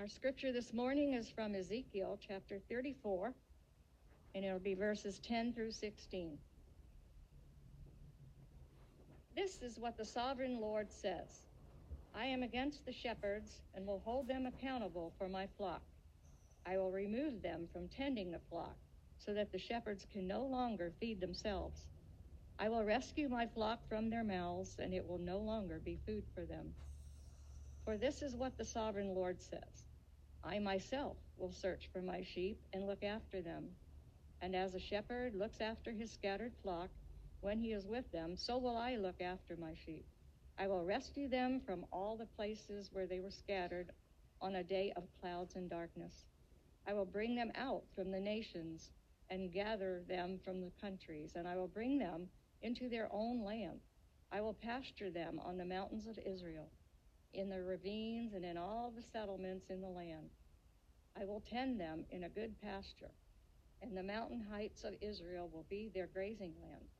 Our scripture this morning is from Ezekiel chapter 34, and it'll be verses 10 through 16. This is what the sovereign Lord says I am against the shepherds and will hold them accountable for my flock. I will remove them from tending the flock so that the shepherds can no longer feed themselves. I will rescue my flock from their mouths, and it will no longer be food for them. For this is what the sovereign Lord says I myself will search for my sheep and look after them. And as a shepherd looks after his scattered flock when he is with them, so will I look after my sheep. I will rescue them from all the places where they were scattered on a day of clouds and darkness. I will bring them out from the nations and gather them from the countries, and I will bring them into their own land. I will pasture them on the mountains of Israel, in the ravines, and in all the settlements in the land. I will tend them in a good pasture, and the mountain heights of Israel will be their grazing land.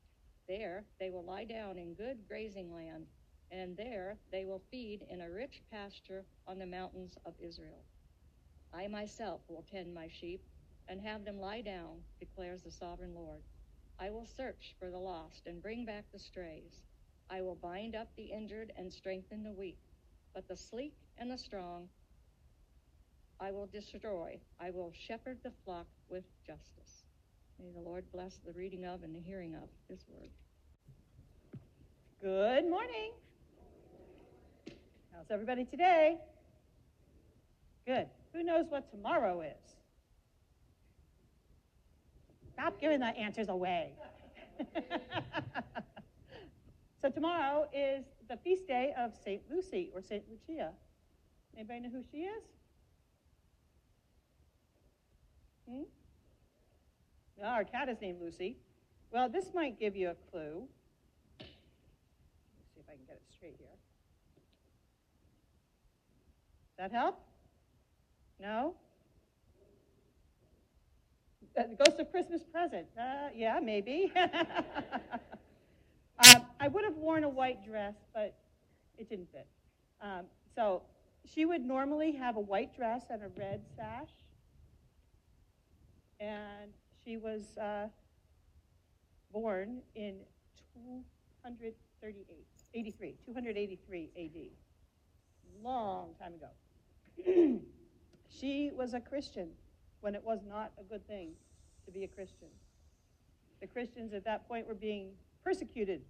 There they will lie down in good grazing land, and there they will feed in a rich pasture on the mountains of Israel. I myself will tend my sheep and have them lie down, declares the sovereign Lord. I will search for the lost and bring back the strays. I will bind up the injured and strengthen the weak, but the sleek and the strong I will destroy. I will shepherd the flock with justice. May the Lord bless the reading of and the hearing of this word. Good morning. How's everybody today? Good. Who knows what tomorrow is? Stop giving the answers away. so tomorrow is the feast day of St. Lucy or St. Lucia. Anybody know who she is? Hmm? No, our cat is named Lucy. Well, this might give you a clue. Let's see if I can get it straight here. That help? No? The ghost of Christmas present. Uh, yeah, maybe. I would have worn a white dress, but it didn't fit. Um, so she would normally have a white dress and a red sash. And she was uh, born in 238, 83, 283 AD. Long time ago. she was a Christian when it was not a good thing to be a Christian. The Christians at that point were being persecuted.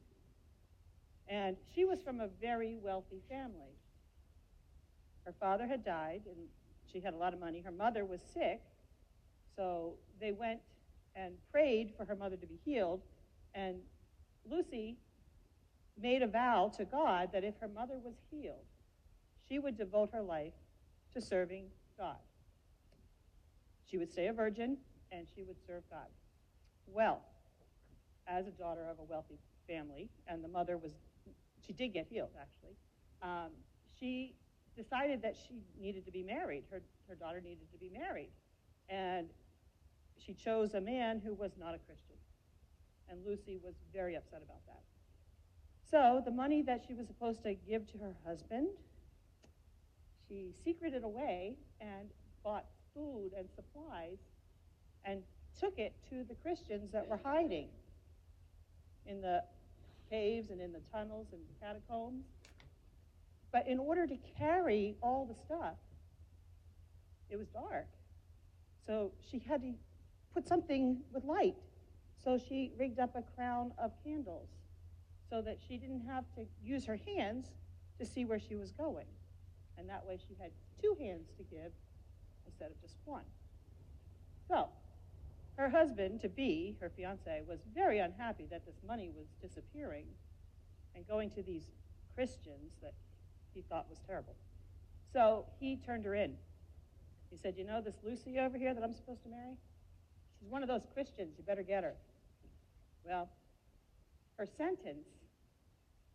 And she was from a very wealthy family. Her father had died, and she had a lot of money. Her mother was sick, so they went and prayed for her mother to be healed. And Lucy made a vow to God that if her mother was healed, she would devote her life to serving God. She would stay a virgin and she would serve God. Well, as a daughter of a wealthy family, and the mother was, she did get healed actually, um, she decided that she needed to be married. Her, her daughter needed to be married. And she chose a man who was not a Christian. And Lucy was very upset about that. So the money that she was supposed to give to her husband, she secreted away and bought food and supplies and took it to the Christians that were hiding in the caves and in the tunnels and the catacombs. But in order to carry all the stuff, it was dark. So she had to put something with light. So she rigged up a crown of candles so that she didn't have to use her hands to see where she was going. And that way she had two hands to give instead of just one. So, her husband to be, her fiance, was very unhappy that this money was disappearing and going to these Christians that he thought was terrible. So he turned her in. He said, You know, this Lucy over here that I'm supposed to marry? She's one of those Christians. You better get her. Well, her sentence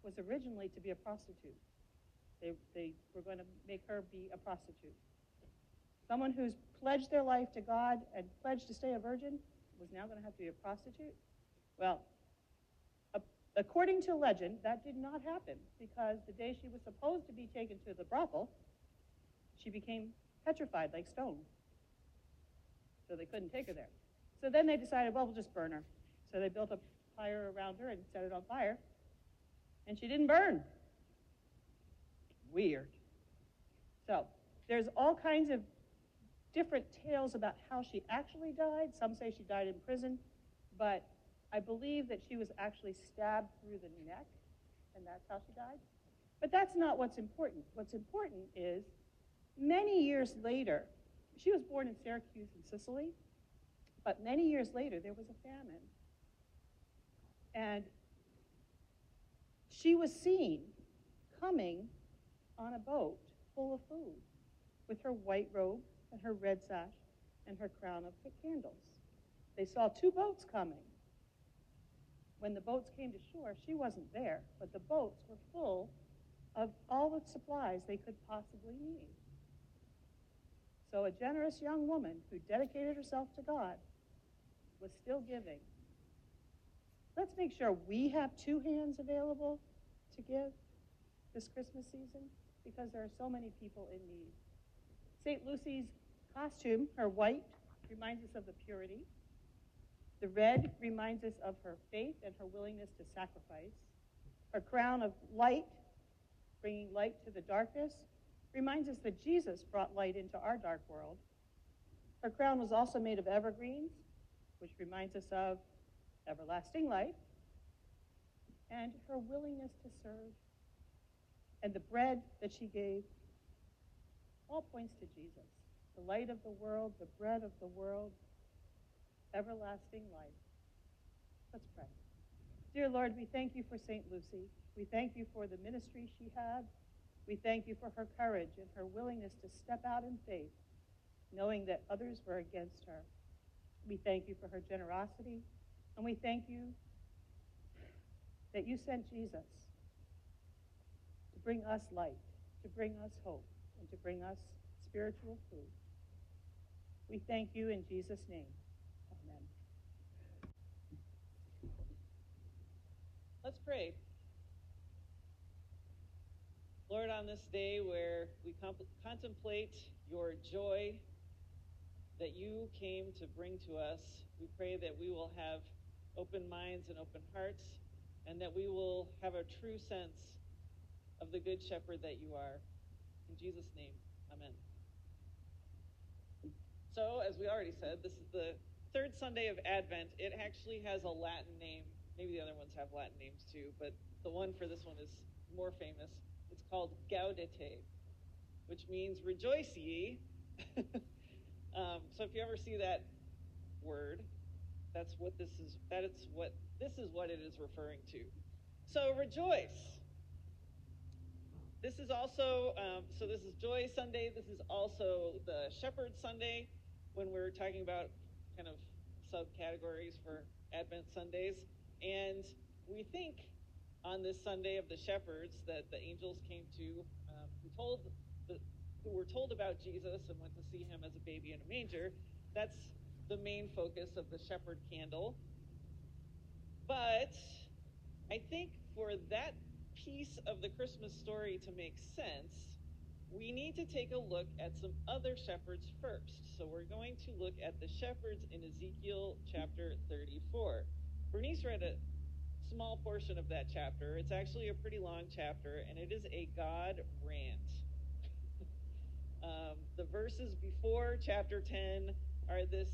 was originally to be a prostitute. They, they were going to make her be a prostitute. Someone who's pledged their life to God and pledged to stay a virgin was now going to have to be a prostitute? Well, according to legend, that did not happen because the day she was supposed to be taken to the brothel, she became petrified like stone. So they couldn't take her there. So then they decided, well, we'll just burn her. So they built a fire around her and set it on fire. And she didn't burn. Weird. So there's all kinds of different tales about how she actually died. Some say she died in prison, but I believe that she was actually stabbed through the neck, and that's how she died. But that's not what's important. What's important is many years later, she was born in Syracuse in Sicily, but many years later, there was a famine. And she was seen coming on a boat full of food with her white robe and her red sash and her crown of candles. They saw two boats coming. When the boats came to shore, she wasn't there, but the boats were full of all the supplies they could possibly need. So a generous young woman who dedicated herself to God was still giving. Let's make sure we have two hands available to give this Christmas season because there are so many people in need. St. Lucy's costume, her white, reminds us of the purity. The red reminds us of her faith and her willingness to sacrifice. Her crown of light, bringing light to the darkness, reminds us that Jesus brought light into our dark world. Her crown was also made of evergreens, which reminds us of everlasting life, and her willingness to serve. And the bread that she gave all points to Jesus, the light of the world, the bread of the world, everlasting life. Let's pray. Dear Lord, we thank you for St. Lucy. We thank you for the ministry she had. We thank you for her courage and her willingness to step out in faith, knowing that others were against her. We thank you for her generosity, and we thank you that you sent Jesus to bring us light, to bring us hope, and to bring us spiritual food. We thank you in Jesus' name. Amen. Let's pray. Lord, on this day where we contemplate your joy that you came to bring to us, we pray that we will have open minds and open hearts, and that we will have a true sense of the Good Shepherd that you are. In Jesus' name, amen. So, as we already said, this is the third Sunday of Advent. It actually has a Latin name. Maybe the other ones have Latin names too, but the one for this one is more famous. It's called Gaudete, which means rejoice ye. um, so if you ever see that word, that's what this is. That is what this is what it is referring to. So rejoice. This is also um, so. This is Joy Sunday. This is also the Shepherd Sunday when we're talking about kind of subcategories for Advent Sundays. And we think on this Sunday of the shepherds that the angels came to, um, who told the, who were told about Jesus and went to see him as a baby in a manger. That's the main focus of the shepherd candle. But I think for that piece of the Christmas story to make sense, we need to take a look at some other shepherds first. So we're going to look at the shepherds in Ezekiel chapter 34. Bernice read a small portion of that chapter. It's actually a pretty long chapter, and it is a God rant. um, the verses before chapter 10 are this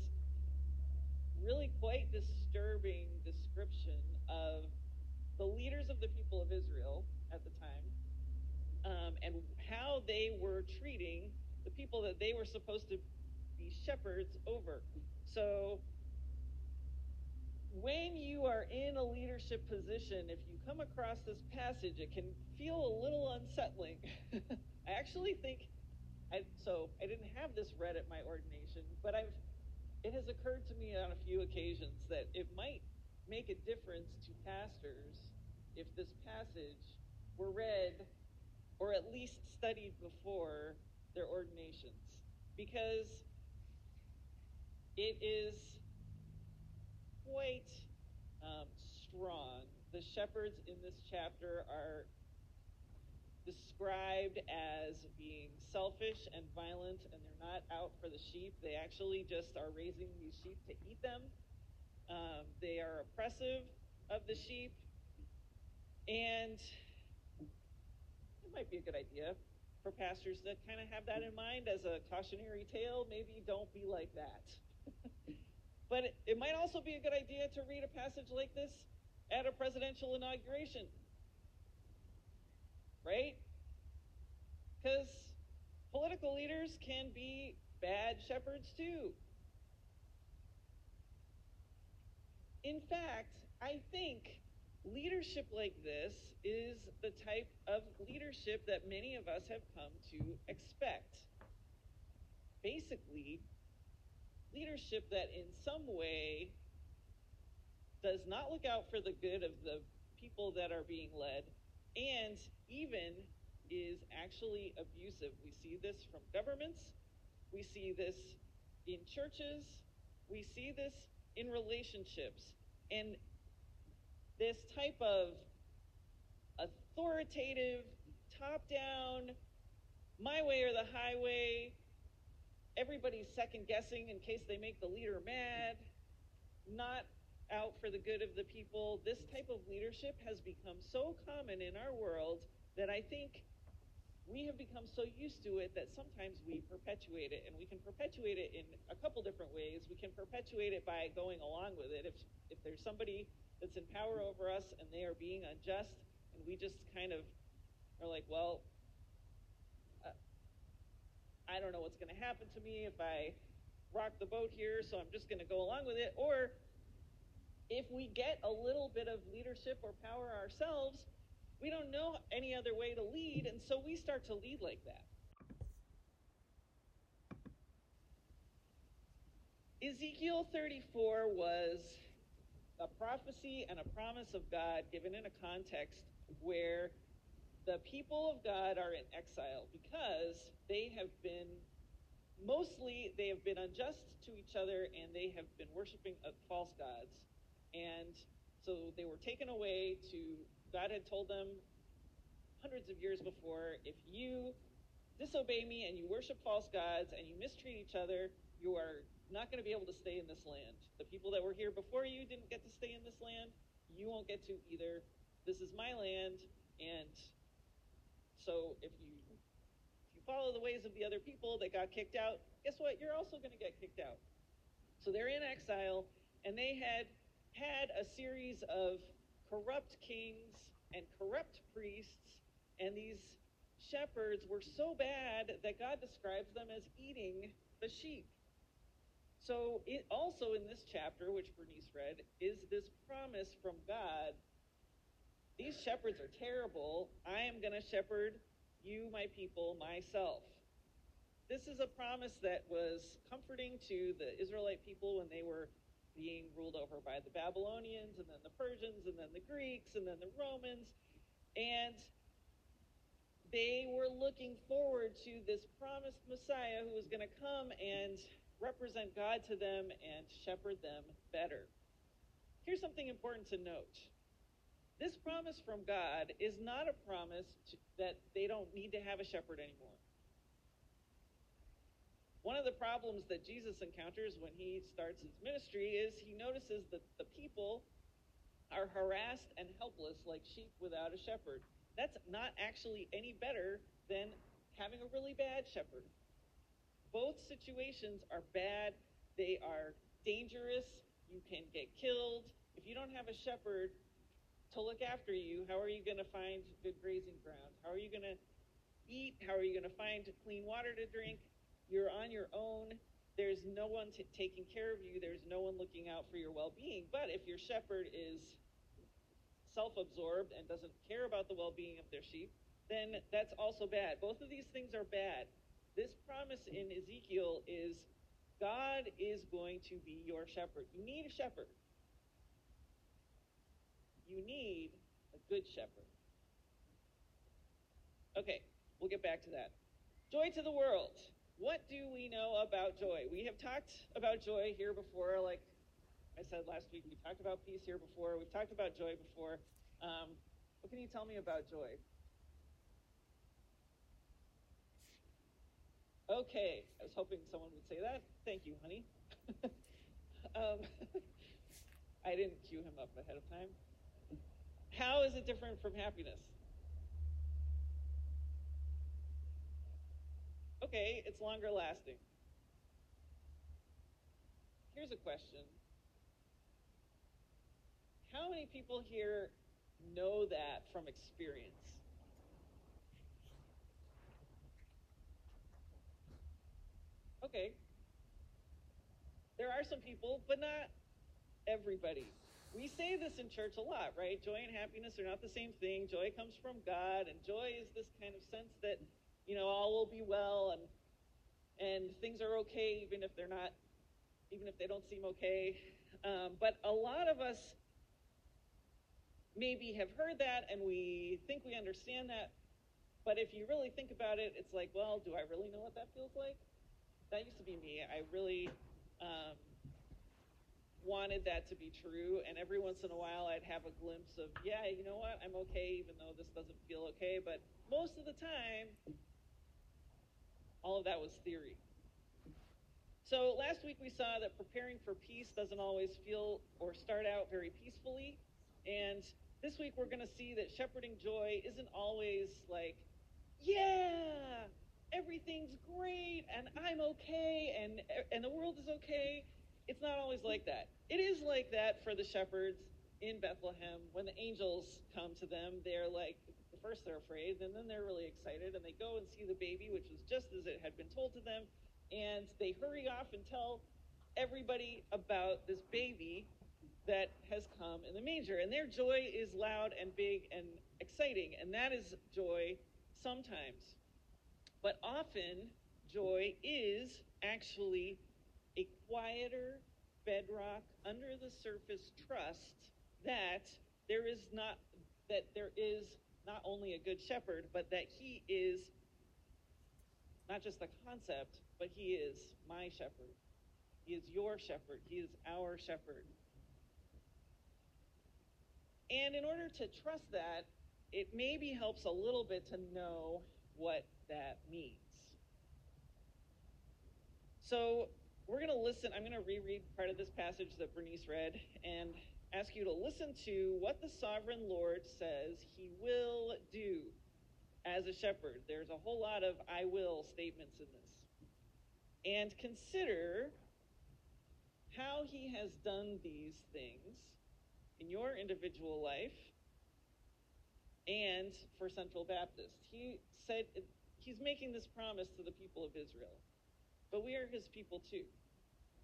really quite disturbing description of the leaders of the people of Israel at the time Um, and how they were treating the people that they were supposed to be shepherds over. So, when you are in a leadership position, if you come across this passage, it can feel a little unsettling. I actually think, I, so I didn't have this read at my ordination, but I've, it has occurred to me on a few occasions that it might make a difference to pastors if this passage were read or at least studied before their ordinations because it is quite um, strong. The shepherds in this chapter are described as being selfish and violent, and they're not out for the sheep. They actually just are raising these sheep to eat them. Um, they are oppressive of the sheep, and might be a good idea for pastors to kind of have that in mind as a cautionary tale. Maybe don't be like that. but it, it might also be a good idea to read a passage like this at a presidential inauguration. Right? Because political leaders can be bad shepherds too. In fact, I think leadership like this is the type of leadership that many of us have come to expect. Basically, leadership that in some way does not look out for the good of the people that are being led and even is actually abusive. We see this from governments, we see this in churches, we see this in relationships. And this type of authoritative, top down, my way or the highway, everybody's second guessing in case they make the leader mad, not out for the good of the people. This type of leadership has become so common in our world that I think we have become so used to it that sometimes we perpetuate it and we can perpetuate it in a couple different ways we can perpetuate it by going along with it if if there's somebody that's in power over us and they are being unjust and we just kind of are like well uh, i don't know what's going to happen to me if i rock the boat here so i'm just going to go along with it or if we get a little bit of leadership or power ourselves we don't know any other way to lead, and so we start to lead like that. Ezekiel 34 was a prophecy and a promise of God given in a context where the people of God are in exile because they have been mostly they have been unjust to each other and they have been worshiping false gods. And so they were taken away to God had told them hundreds of years before if you disobey me and you worship false gods and you mistreat each other, you are not going to be able to stay in this land. The people that were here before you didn't get to stay in this land. You won't get to either. This is my land, and so if you if you follow the ways of the other people that got kicked out, guess what? You're also going to get kicked out. So they're in exile, and they had had a series of corrupt kings and corrupt priests, and these shepherds were so bad that God describes them as eating the sheep. So, it also in this chapter, which Bernice read, is this promise from God these shepherds are terrible. I am going to shepherd you, my people, myself. This is a promise that was comforting to the Israelite people when they were being ruled over by the Babylonians and then the Persians and then the Greeks and then the Romans. And they were looking forward to this promised Messiah who was going to come and represent God to them and shepherd them better. Here's something important to note. This promise from God is not a promise to, that they don't need to have a shepherd anymore. One of the problems that Jesus encounters when he starts his ministry is he notices that the people are harassed and helpless like sheep without a shepherd. That's not actually any better than having a really bad shepherd. Both situations are bad, they are dangerous, you can get killed. If you don't have a shepherd to look after you, how are you going to find good grazing ground? How are you going to eat? How are you going to find clean water to drink? You're on your own. There's no one t- taking care of you. There's no one looking out for your well being. But if your shepherd is self absorbed and doesn't care about the well being of their sheep, then that's also bad. Both of these things are bad. This promise in Ezekiel is God is going to be your shepherd. You need a shepherd. You need a good shepherd. Okay, we'll get back to that. Joy to the world. What do we know about joy? We have talked about joy here before, like I said last week. We talked about peace here before. We've talked about joy before. Um, what can you tell me about joy? Okay, I was hoping someone would say that. Thank you, honey. um, I didn't cue him up ahead of time. How is it different from happiness? Okay, it's longer lasting. Here's a question How many people here know that from experience? Okay. There are some people, but not everybody. We say this in church a lot, right? Joy and happiness are not the same thing. Joy comes from God, and joy is this kind of sense that, you know, all will be well and and things are okay even if they're not even if they don't seem okay. Um, but a lot of us maybe have heard that and we think we understand that. But if you really think about it, it's like, well, do I really know what that feels like? That used to be me. I really um, wanted that to be true. And every once in a while, I'd have a glimpse of, yeah, you know what? I'm okay, even though this doesn't feel okay. But most of the time, all of that was theory. So last week we saw that preparing for peace doesn't always feel or start out very peacefully. And this week we're going to see that shepherding joy isn't always like, yeah, everything's great and I'm okay and and the world is okay. It's not always like that. It is like that for the shepherds in Bethlehem when the angels come to them. They're like first they're afraid and then they're really excited and they go and see the baby which was just as it had been told to them and they hurry off and tell everybody about this baby that has come in the manger. And their joy is loud and big and exciting, and that is joy sometimes. But often, joy is actually a quieter bedrock under the surface trust that there is not that there is not only a good shepherd but that he is not just the concept but he is my shepherd. He is your shepherd. He is our shepherd. And in order to trust that, it maybe helps a little bit to know what that means. So we're going to listen. I'm going to reread part of this passage that Bernice read and ask you to listen to what the sovereign Lord says he will do as a shepherd. There's a whole lot of I will statements in this. And consider how he has done these things in your individual life and for Central Baptist. He said he's making this promise to the people of Israel, but we are his people too.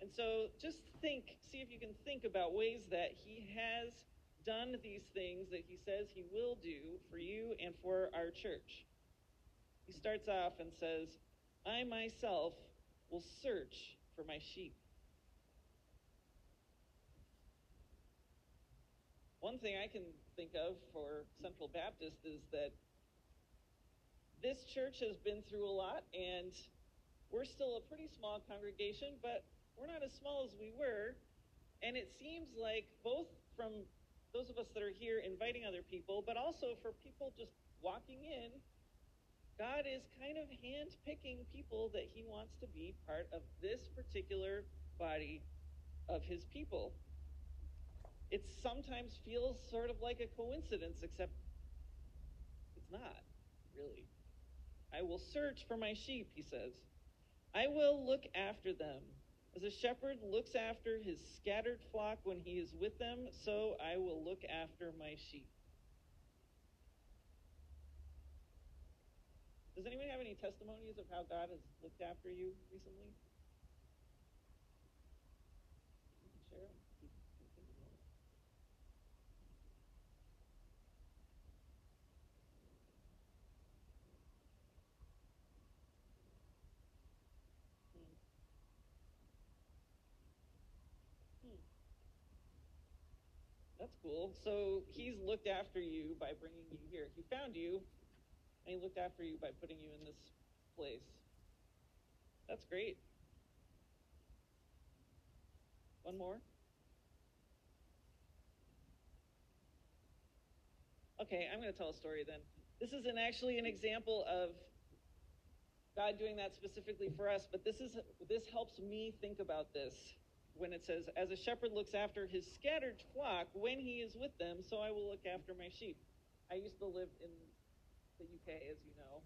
And so just think, see if you can think about ways that he has done these things that he says he will do for you and for our church. He starts off and says, I myself will search for my sheep. One thing I can think of for Central Baptist is that this church has been through a lot, and we're still a pretty small congregation, but we're not as small as we were. And it seems like both from those of us that are here inviting other people, but also for people just walking in, God is kind of hand picking people that He wants to be part of this particular body of His people it sometimes feels sort of like a coincidence, except it's not, really. I will search for my sheep, he says. I will look after them. As a shepherd looks after his scattered flock when he is with them, so I will look after my sheep. Does anyone have any testimonies of how God has looked after you recently? That's cool. So he's looked after you by bringing you here. He found you, and he looked after you by putting you in this place. That's great. One more. Okay, I'm going to tell a story then. This is an, actually an example of God doing that specifically for us, but this is this helps me think about this when it says, "As a shepherd looks after his scattered flock when he is with them, so I will look after my sheep." I used to live in the UK, as you know,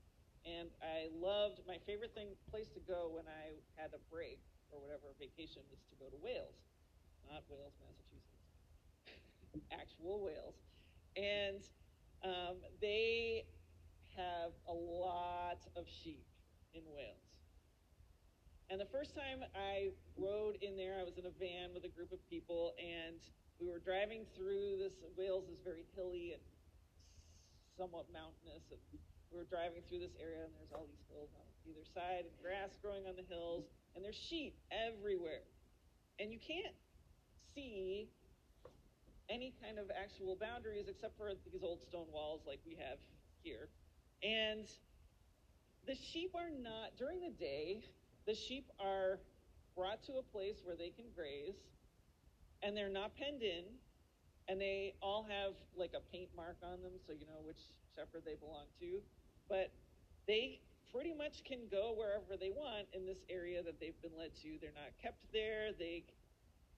and I loved my favorite thing place to go when I had a break or whatever vacation was to go to Wales, not Wales, Massachusetts, actual Wales, and um, they have a lot of sheep in Wales. And the first time I rode in there, I was in a van with a group of people, and we were driving through this. Wales is very hilly and somewhat mountainous, and we were driving through this area, and there's all these hills on either side, and grass growing on the hills, and there's sheep everywhere, and you can't see any kind of actual boundaries except for these old stone walls like we have here, and the sheep are not, during the day, the sheep are brought to a place where they can graze, and they're not penned in, and they all have like a paint mark on them so you know which shepherd they belong to. But they pretty much can go wherever they want in this area that they've been led to. They're not kept there. They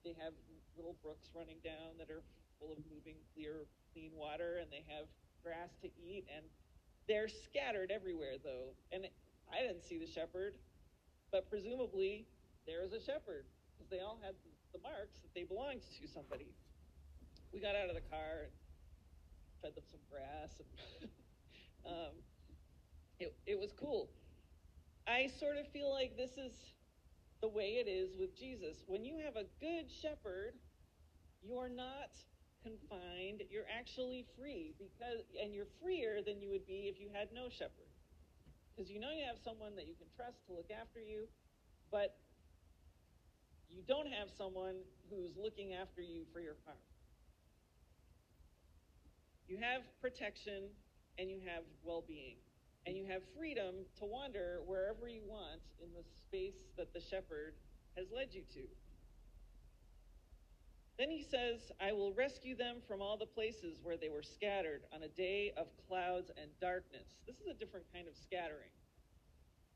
they have little brooks running down that are full of moving clear clean water and they have grass to eat and they're scattered everywhere, though. And I didn't see the shepherd, but presumably there is a shepherd because they all had the marks that they belonged to somebody. We got out of the car and fed them some grass, and um, it, it was cool. I sort of feel like this is the way it is with Jesus. When you have a good shepherd, you're not confined, you're actually free because and you're freer than you would be if you had no shepherd. Because you know you have someone that you can trust to look after you, but you don't have someone who's looking after you for your harm. You have protection and you have well-being and you have freedom to wander wherever you want in the space that the shepherd has led you to. Then he says, I will rescue them from all the places where they were scattered on a day of clouds and darkness. This is a different kind of scattering.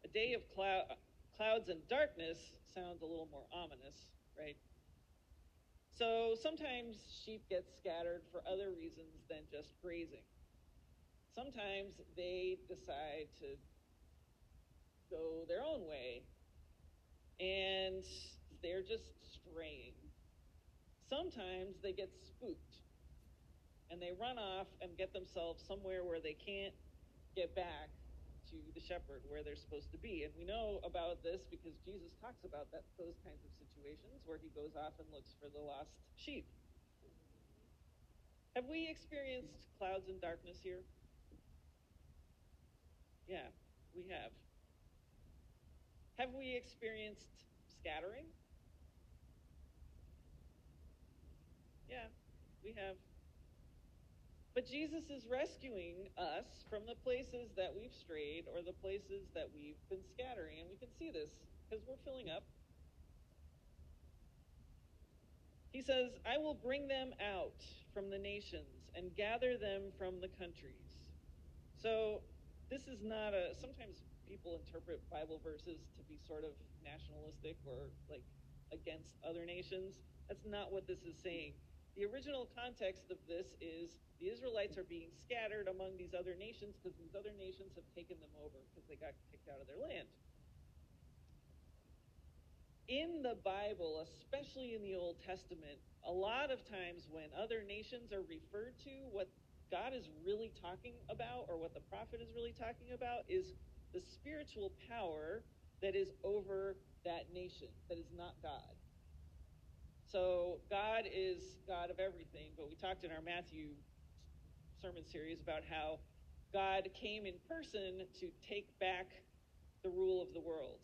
A day of clou- clouds and darkness sounds a little more ominous, right? So sometimes sheep get scattered for other reasons than just grazing. Sometimes they decide to go their own way and they're just straying sometimes they get spooked and they run off and get themselves somewhere where they can't get back to the shepherd where they're supposed to be. And we know about this because Jesus talks about that those kinds of situations where he goes off and looks for the lost sheep. Have we experienced clouds and darkness here? Yeah, we have. Have we experienced scattering? Yeah, we have. But Jesus is rescuing us from the places that we've strayed or the places that we've been scattering. And we can see this because we're filling up. He says, I will bring them out from the nations and gather them from the countries. So this is not a. Sometimes people interpret Bible verses to be sort of nationalistic or like against other nations. That's not what this is saying. The original context of this is the Israelites are being scattered among these other nations because these other nations have taken them over because they got kicked out of their land. In the Bible, especially in the Old Testament, a lot of times when other nations are referred to, what God is really talking about, or what the prophet is really talking about, is the spiritual power that is over that nation, that is not God. So God is God of everything, but we talked in our Matthew sermon series about how God came in person to take back the rule of the world,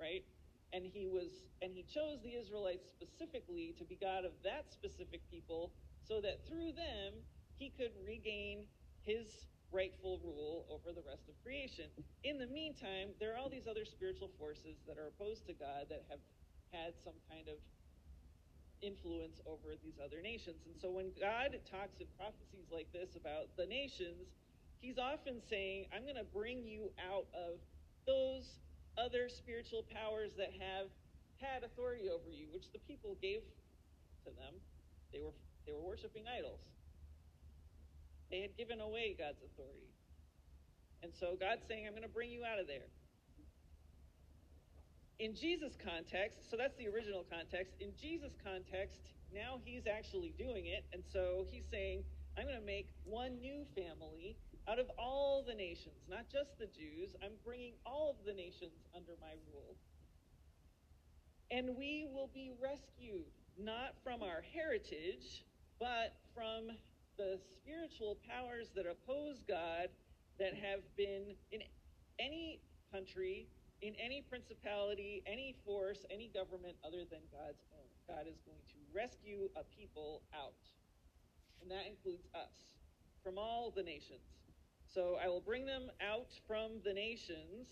right? And he was and he chose the Israelites specifically to be God of that specific people so that through them he could regain his rightful rule over the rest of creation. In the meantime, there are all these other spiritual forces that are opposed to God that have had some kind of influence over these other nations. And so when God talks in prophecies like this about the nations, he's often saying, I'm going to bring you out of those other spiritual powers that have had authority over you, which the people gave to them. They were they were worshiping idols. They had given away God's authority. And so God's saying, I'm going to bring you out of there. In Jesus' context, so that's the original context. In Jesus' context, now he's actually doing it. And so he's saying, I'm going to make one new family out of all the nations, not just the Jews. I'm bringing all of the nations under my rule. And we will be rescued not from our heritage, but from the spiritual powers that oppose God that have been in any country, in any principality, any force, any government other than God's own. God is going to rescue a people out. And that includes us from all the nations. So I will bring them out from the nations,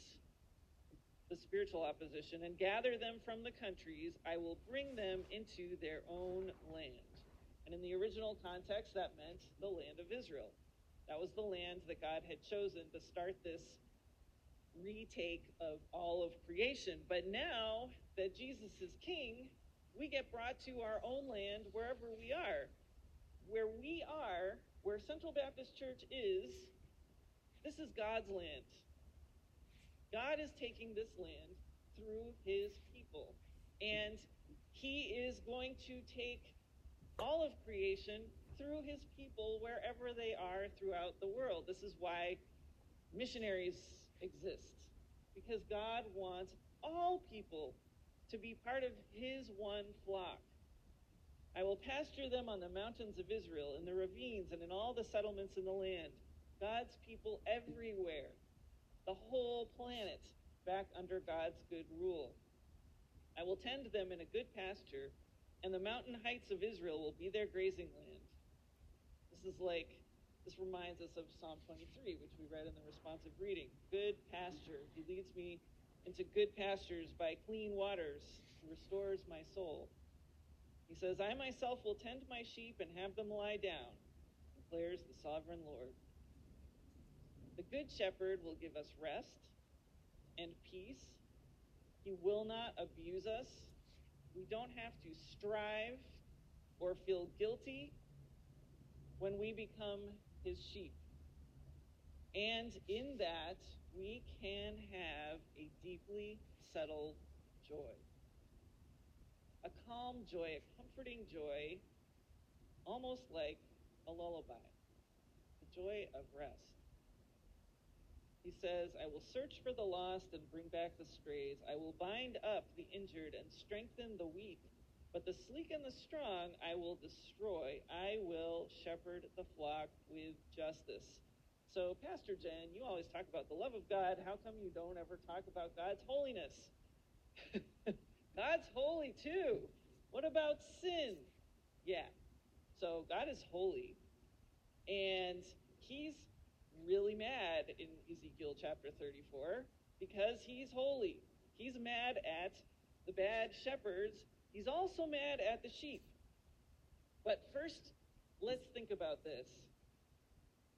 the spiritual opposition, and gather them from the countries. I will bring them into their own land. And in the original context, that meant the land of Israel. That was the land that God had chosen to start this retake of all of creation. But now that Jesus is king, we get brought to our own land wherever we are. Where we are, where Central Baptist Church is, this is God's land. God is taking this land through his people. And he is going to take all of creation through his people wherever they are throughout the world. This is why missionaries exist, because God wants all people to be part of his one flock. I will pasture them on the mountains of Israel, in the ravines, and in all the settlements in the land. God's people everywhere, the whole planet, back under God's good rule. I will tend them in a good pasture, and the mountain heights of Israel will be their grazing land. This is like, this reminds us of Psalm 23, which we read in the responsive reading. Good pasture. He leads me into good pastures by clean waters. He restores my soul. He says, I myself will tend my sheep and have them lie down, declares the sovereign Lord. The good shepherd will give us rest and peace. He will not abuse us. We don't have to strive or feel guilty when we become his sheep. And in that, we can have a deeply settled joy. A calm joy, a comforting joy, almost like a lullaby, the joy of rest. He says, I will search for the lost and bring back the strays. I will bind up the injured and strengthen the weak. But the sleek and the strong I will destroy. I will shepherd the flock with justice. So, Pastor Jen, you always talk about the love of God. How come you don't ever talk about God's holiness? God's holy too. What about sin? Yeah. So, God is holy. And He's really mad in Ezekiel chapter 34 because He's holy. He's mad at the bad shepherds. He's also mad at the sheep. But first, let's think about this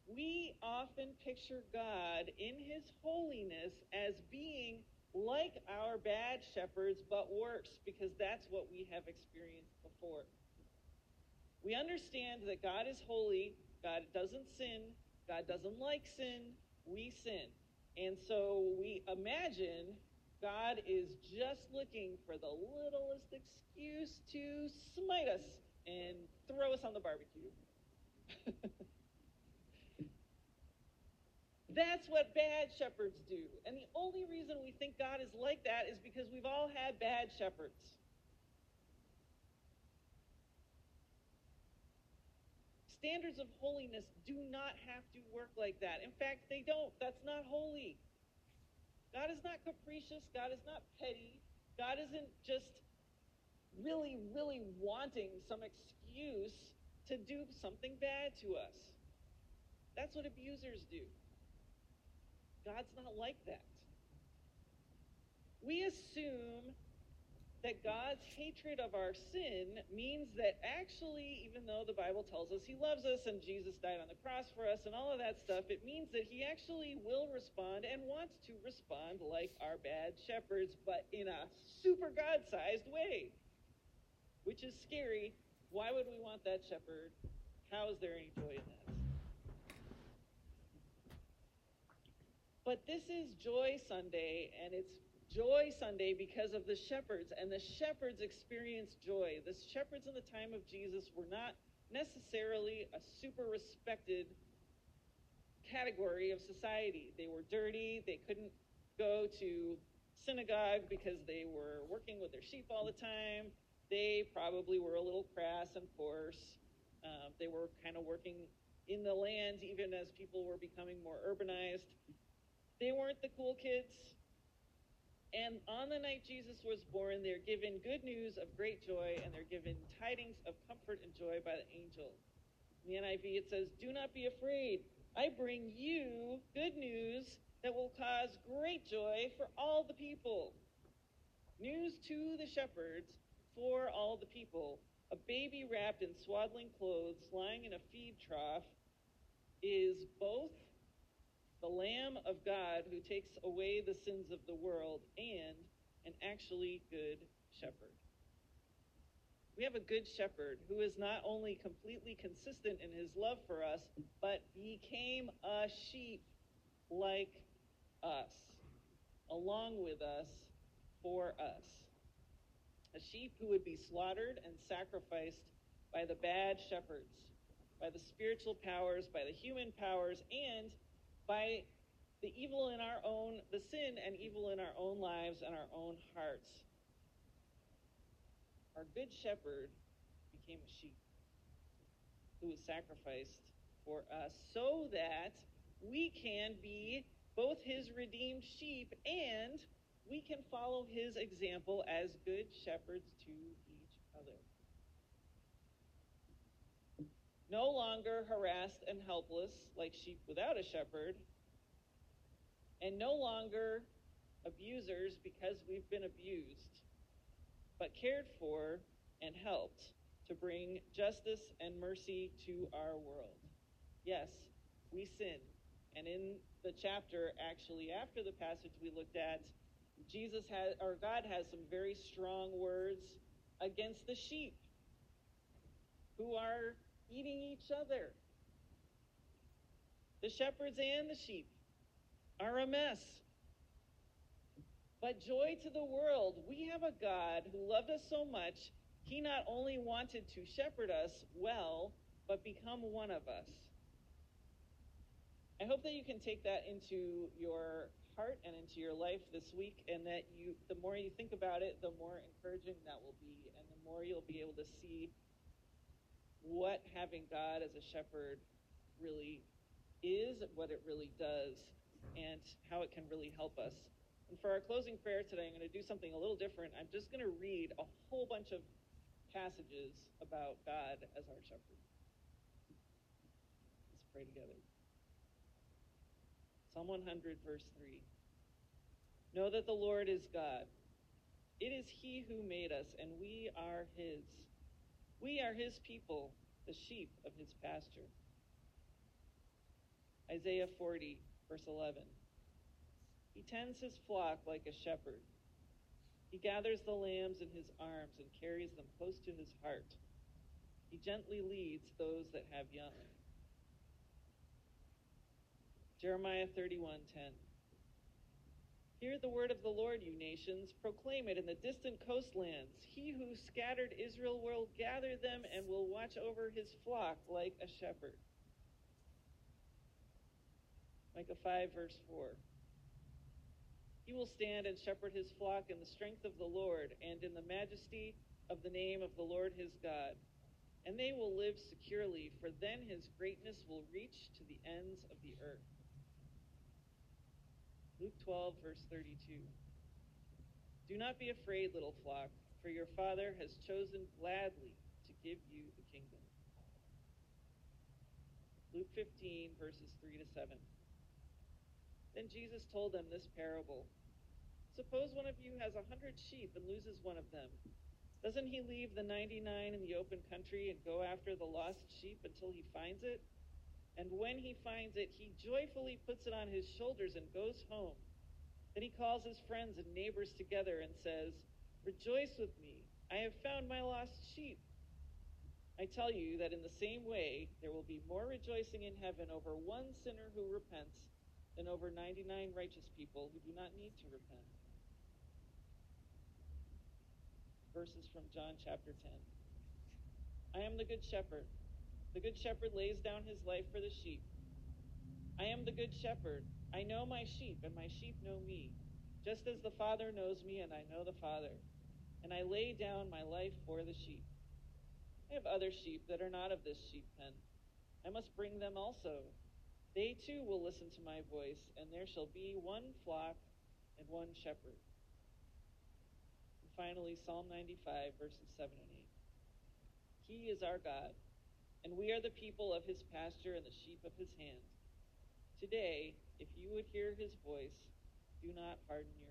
we often picture God in his holiness as being like our bad shepherds, but worse, because that's what we have experienced before. We understand that God is holy, God doesn't sin, God doesn't like sin, we sin. And so we imagine God is just looking for the littlest excuse to smite us and throw us on the barbecue. That's what bad shepherds do. And the only reason we think God is like that is because we've all had bad shepherds. Standards of holiness do not have to work like that. In fact, they don't. That's not holy. God is not capricious. God is not petty. God isn't just really, really wanting some excuse to do something bad to us. That's what abusers do. God's not like that. We assume that God's hatred of our sin means that actually, even though the Bible tells us He loves us and Jesus died on the cross for us and all of that stuff, it means that He actually will respond and wants to respond like our bad shepherds, but in a super God sized way, which is scary. Why would we want that shepherd? How is there any joy in that? But this is Joy Sunday, and it's Joy Sunday because of the shepherds, and the shepherds experienced joy. The shepherds in the time of Jesus were not necessarily a super respected category of society. They were dirty, they couldn't go to synagogue because they were working with their sheep all the time. They probably were a little crass and coarse. Um, they were kind of working in the land even as people were becoming more urbanized. They weren't the cool kids. And on the night Jesus was born, they're given good news of great joy and they're given tidings of comfort and joy by the angel. In the NIV, it says, Do not be afraid. I bring you good news that will cause great joy for all the people. News to the shepherds for all the people. A baby wrapped in swaddling clothes lying in a feed trough is both the Lamb of God who takes away the sins of the world, and an actually good shepherd. We have a good shepherd who is not only completely consistent in his love for us, but became a sheep like us, along with us, for us. A sheep who would be slaughtered and sacrificed by the bad shepherds, by the spiritual powers, by the human powers, and by the evil in our own, the sin and evil in our own lives and our own hearts. Our good shepherd became a sheep who was sacrificed for us so that we can be both his redeemed sheep and we can follow his example as good shepherds to each other. No longer harassed and helpless like sheep without a shepherd, and no longer abusers because we've been abused, but cared for and helped to bring justice and mercy to our world. Yes, we sin. And in the chapter, actually, after the passage we looked at, Jesus has, or God has some very strong words against the sheep who are eating each other. The shepherds and the sheep are a mess. But joy to the world. We have a God who loved us so much, he not only wanted to shepherd us well, but become one of us. I hope that you can take that into your heart and into your life this week, and that you, the more you think about it, the more encouraging that will be, and the more you'll be able to see what having God as a shepherd really is, what it really does, and how it can really help us. And for our closing prayer today, I'm going to do something a little different. I'm just going to read a whole bunch of passages about God as our shepherd. Let's pray together. Psalm 100, verse 3. Know that the Lord is God. It is He who made us, and we are His. We are His people, the sheep of His pasture. Isaiah 40, verse 11. He tends his flock like a shepherd. He gathers the lambs in his arms and carries them close to his heart. He gently leads those that have young. Jeremiah 31:10 Hear the word of the Lord, you nations, proclaim it in the distant coastlands. He who scattered Israel will gather them and will watch over his flock like a shepherd. Micah 5, verse 4. He will stand and shepherd his flock in the strength of the Lord and in the majesty of the name of the Lord his God. And they will live securely, for then his greatness will reach to the ends of the earth. Luke 12, verse 32. Do not be afraid, little flock, for your Father has chosen gladly to give you the kingdom. Luke 15, verses 3 to 7. Then Jesus told them this parable Suppose one of you has a hundred sheep and loses one of them. Doesn't he leave the 99 in the open country and go after the lost sheep until he finds it? And when he finds it, he joyfully puts it on his shoulders and goes home. Then he calls his friends and neighbors together and says, Rejoice with me, I have found my lost sheep. I tell you that in the same way, there will be more rejoicing in heaven over one sinner who repents than over 99 righteous people who do not need to repent. Verses from John chapter 10. I am the good shepherd. The good shepherd lays down his life for the sheep. I am the good shepherd. I know my sheep, and my sheep know me, just as the Father knows me, and I know the Father. And I lay down my life for the sheep. I have other sheep that are not of this sheep pen. I must bring them also. They too will listen to my voice, and there shall be one flock and one shepherd. And finally, Psalm 95, verses 7 and 8. He is our God, and we are the people of his pasture and the sheep of his hand. Today, if you would hear his voice, do not harden your